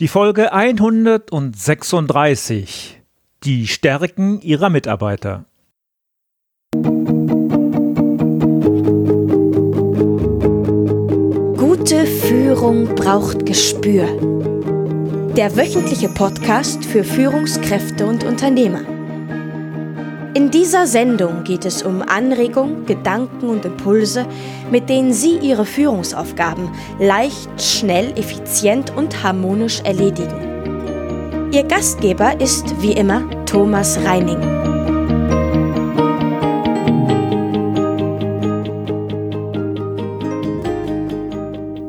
Die Folge 136. Die Stärken ihrer Mitarbeiter. Gute Führung braucht Gespür. Der wöchentliche Podcast für Führungskräfte und Unternehmer. In dieser Sendung geht es um Anregungen, Gedanken und Impulse, mit denen Sie Ihre Führungsaufgaben leicht, schnell, effizient und harmonisch erledigen. Ihr Gastgeber ist wie immer Thomas Reining.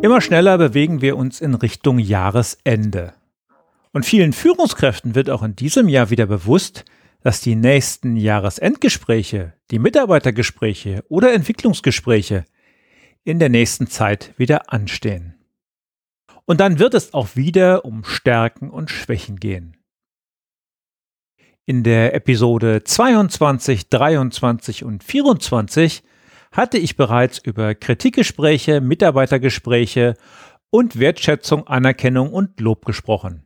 Immer schneller bewegen wir uns in Richtung Jahresende. Und vielen Führungskräften wird auch in diesem Jahr wieder bewusst, dass die nächsten Jahresendgespräche, die Mitarbeitergespräche oder Entwicklungsgespräche in der nächsten Zeit wieder anstehen. Und dann wird es auch wieder um Stärken und Schwächen gehen. In der Episode 22, 23 und 24 hatte ich bereits über Kritikgespräche, Mitarbeitergespräche und Wertschätzung, Anerkennung und Lob gesprochen.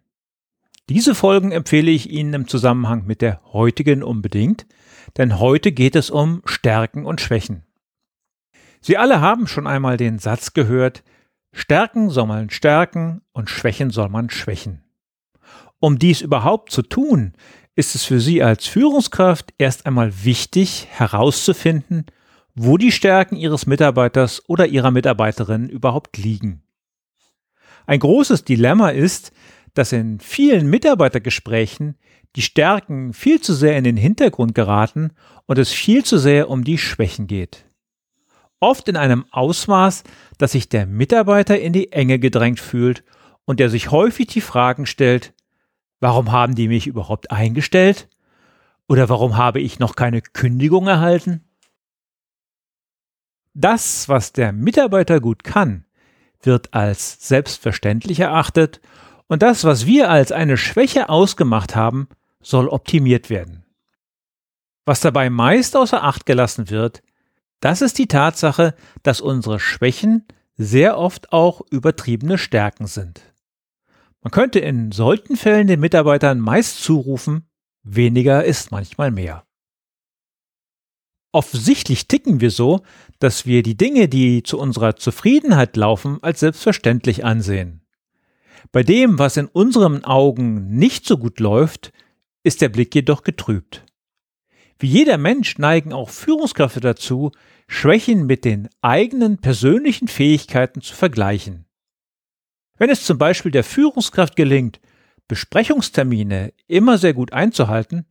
Diese Folgen empfehle ich Ihnen im Zusammenhang mit der heutigen unbedingt, denn heute geht es um Stärken und Schwächen. Sie alle haben schon einmal den Satz gehört, Stärken soll man stärken und Schwächen soll man schwächen. Um dies überhaupt zu tun, ist es für Sie als Führungskraft erst einmal wichtig herauszufinden, wo die Stärken Ihres Mitarbeiters oder Ihrer Mitarbeiterin überhaupt liegen. Ein großes Dilemma ist, dass in vielen Mitarbeitergesprächen die Stärken viel zu sehr in den Hintergrund geraten und es viel zu sehr um die Schwächen geht. Oft in einem Ausmaß, dass sich der Mitarbeiter in die Enge gedrängt fühlt und der sich häufig die Fragen stellt, warum haben die mich überhaupt eingestellt? Oder warum habe ich noch keine Kündigung erhalten? Das, was der Mitarbeiter gut kann, wird als selbstverständlich erachtet und das, was wir als eine Schwäche ausgemacht haben, soll optimiert werden. Was dabei meist außer Acht gelassen wird, das ist die Tatsache, dass unsere Schwächen sehr oft auch übertriebene Stärken sind. Man könnte in solchen Fällen den Mitarbeitern meist zurufen, weniger ist manchmal mehr. Offensichtlich ticken wir so, dass wir die Dinge, die zu unserer Zufriedenheit laufen, als selbstverständlich ansehen. Bei dem, was in unseren Augen nicht so gut läuft, ist der Blick jedoch getrübt. Wie jeder Mensch neigen auch Führungskräfte dazu, Schwächen mit den eigenen persönlichen Fähigkeiten zu vergleichen. Wenn es zum Beispiel der Führungskraft gelingt, Besprechungstermine immer sehr gut einzuhalten,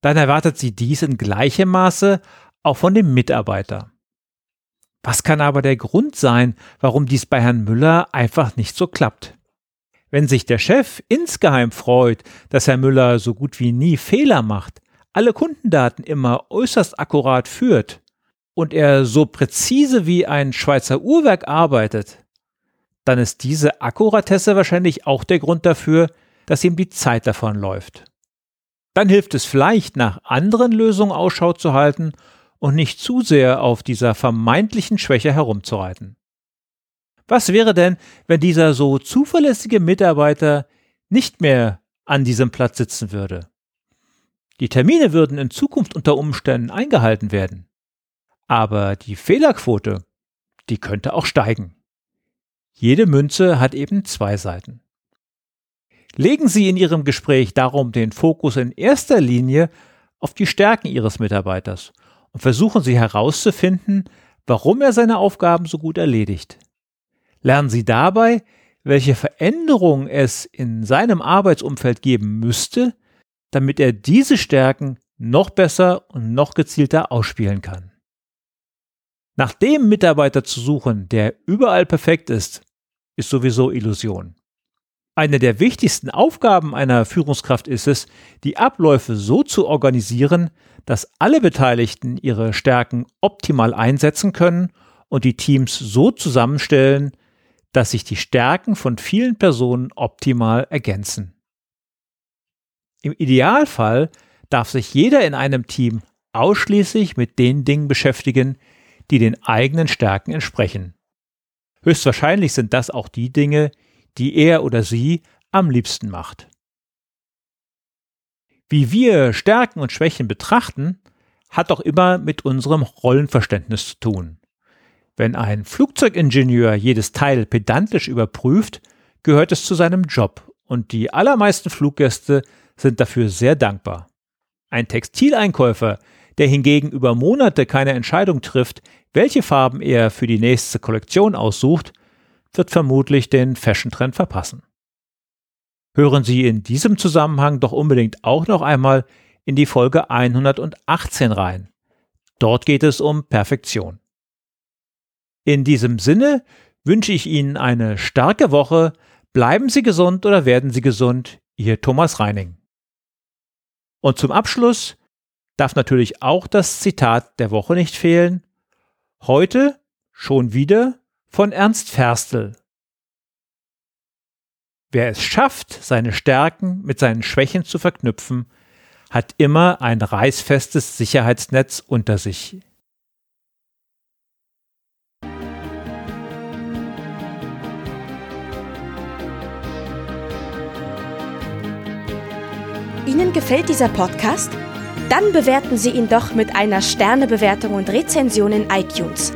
dann erwartet sie dies in gleichem Maße auch von dem Mitarbeiter. Was kann aber der Grund sein, warum dies bei Herrn Müller einfach nicht so klappt? Wenn sich der Chef insgeheim freut, dass Herr Müller so gut wie nie Fehler macht, alle Kundendaten immer äußerst akkurat führt und er so präzise wie ein Schweizer Uhrwerk arbeitet, dann ist diese Akkuratesse wahrscheinlich auch der Grund dafür, dass ihm die Zeit davon läuft. Dann hilft es vielleicht, nach anderen Lösungen Ausschau zu halten und nicht zu sehr auf dieser vermeintlichen Schwäche herumzureiten. Was wäre denn, wenn dieser so zuverlässige Mitarbeiter nicht mehr an diesem Platz sitzen würde? Die Termine würden in Zukunft unter Umständen eingehalten werden. Aber die Fehlerquote, die könnte auch steigen. Jede Münze hat eben zwei Seiten. Legen Sie in Ihrem Gespräch darum den Fokus in erster Linie auf die Stärken Ihres Mitarbeiters und versuchen Sie herauszufinden, warum er seine Aufgaben so gut erledigt. Lernen Sie dabei, welche Veränderungen es in seinem Arbeitsumfeld geben müsste, damit er diese Stärken noch besser und noch gezielter ausspielen kann. Nach dem Mitarbeiter zu suchen, der überall perfekt ist, ist sowieso Illusion. Eine der wichtigsten Aufgaben einer Führungskraft ist es, die Abläufe so zu organisieren, dass alle Beteiligten ihre Stärken optimal einsetzen können und die Teams so zusammenstellen, dass sich die Stärken von vielen Personen optimal ergänzen. Im Idealfall darf sich jeder in einem Team ausschließlich mit den Dingen beschäftigen, die den eigenen Stärken entsprechen. Höchstwahrscheinlich sind das auch die Dinge, die er oder sie am liebsten macht. Wie wir Stärken und Schwächen betrachten, hat doch immer mit unserem Rollenverständnis zu tun. Wenn ein Flugzeugingenieur jedes Teil pedantisch überprüft, gehört es zu seinem Job und die allermeisten Fluggäste sind dafür sehr dankbar. Ein Textileinkäufer, der hingegen über Monate keine Entscheidung trifft, welche Farben er für die nächste Kollektion aussucht, wird vermutlich den Fashion-Trend verpassen. Hören Sie in diesem Zusammenhang doch unbedingt auch noch einmal in die Folge 118 rein. Dort geht es um Perfektion. In diesem Sinne wünsche ich Ihnen eine starke Woche. Bleiben Sie gesund oder werden Sie gesund. Ihr Thomas Reining. Und zum Abschluss darf natürlich auch das Zitat der Woche nicht fehlen. Heute schon wieder von Ernst Ferstel. Wer es schafft, seine Stärken mit seinen Schwächen zu verknüpfen, hat immer ein reißfestes Sicherheitsnetz unter sich. Ihnen gefällt dieser Podcast? Dann bewerten Sie ihn doch mit einer Sternebewertung und Rezension in iTunes.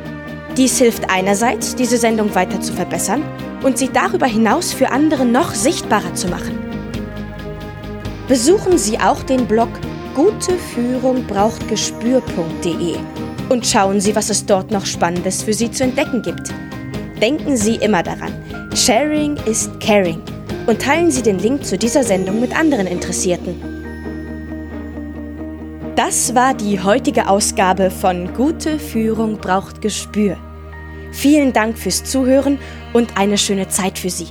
Dies hilft einerseits, diese Sendung weiter zu verbessern und sie darüber hinaus für andere noch sichtbarer zu machen. Besuchen Sie auch den Blog guteführungbrauchtgespür.de und schauen Sie, was es dort noch Spannendes für Sie zu entdecken gibt. Denken Sie immer daran, Sharing ist Caring und teilen Sie den Link zu dieser Sendung mit anderen Interessierten. Das war die heutige Ausgabe von Gute Führung braucht Gespür. Vielen Dank fürs Zuhören und eine schöne Zeit für Sie.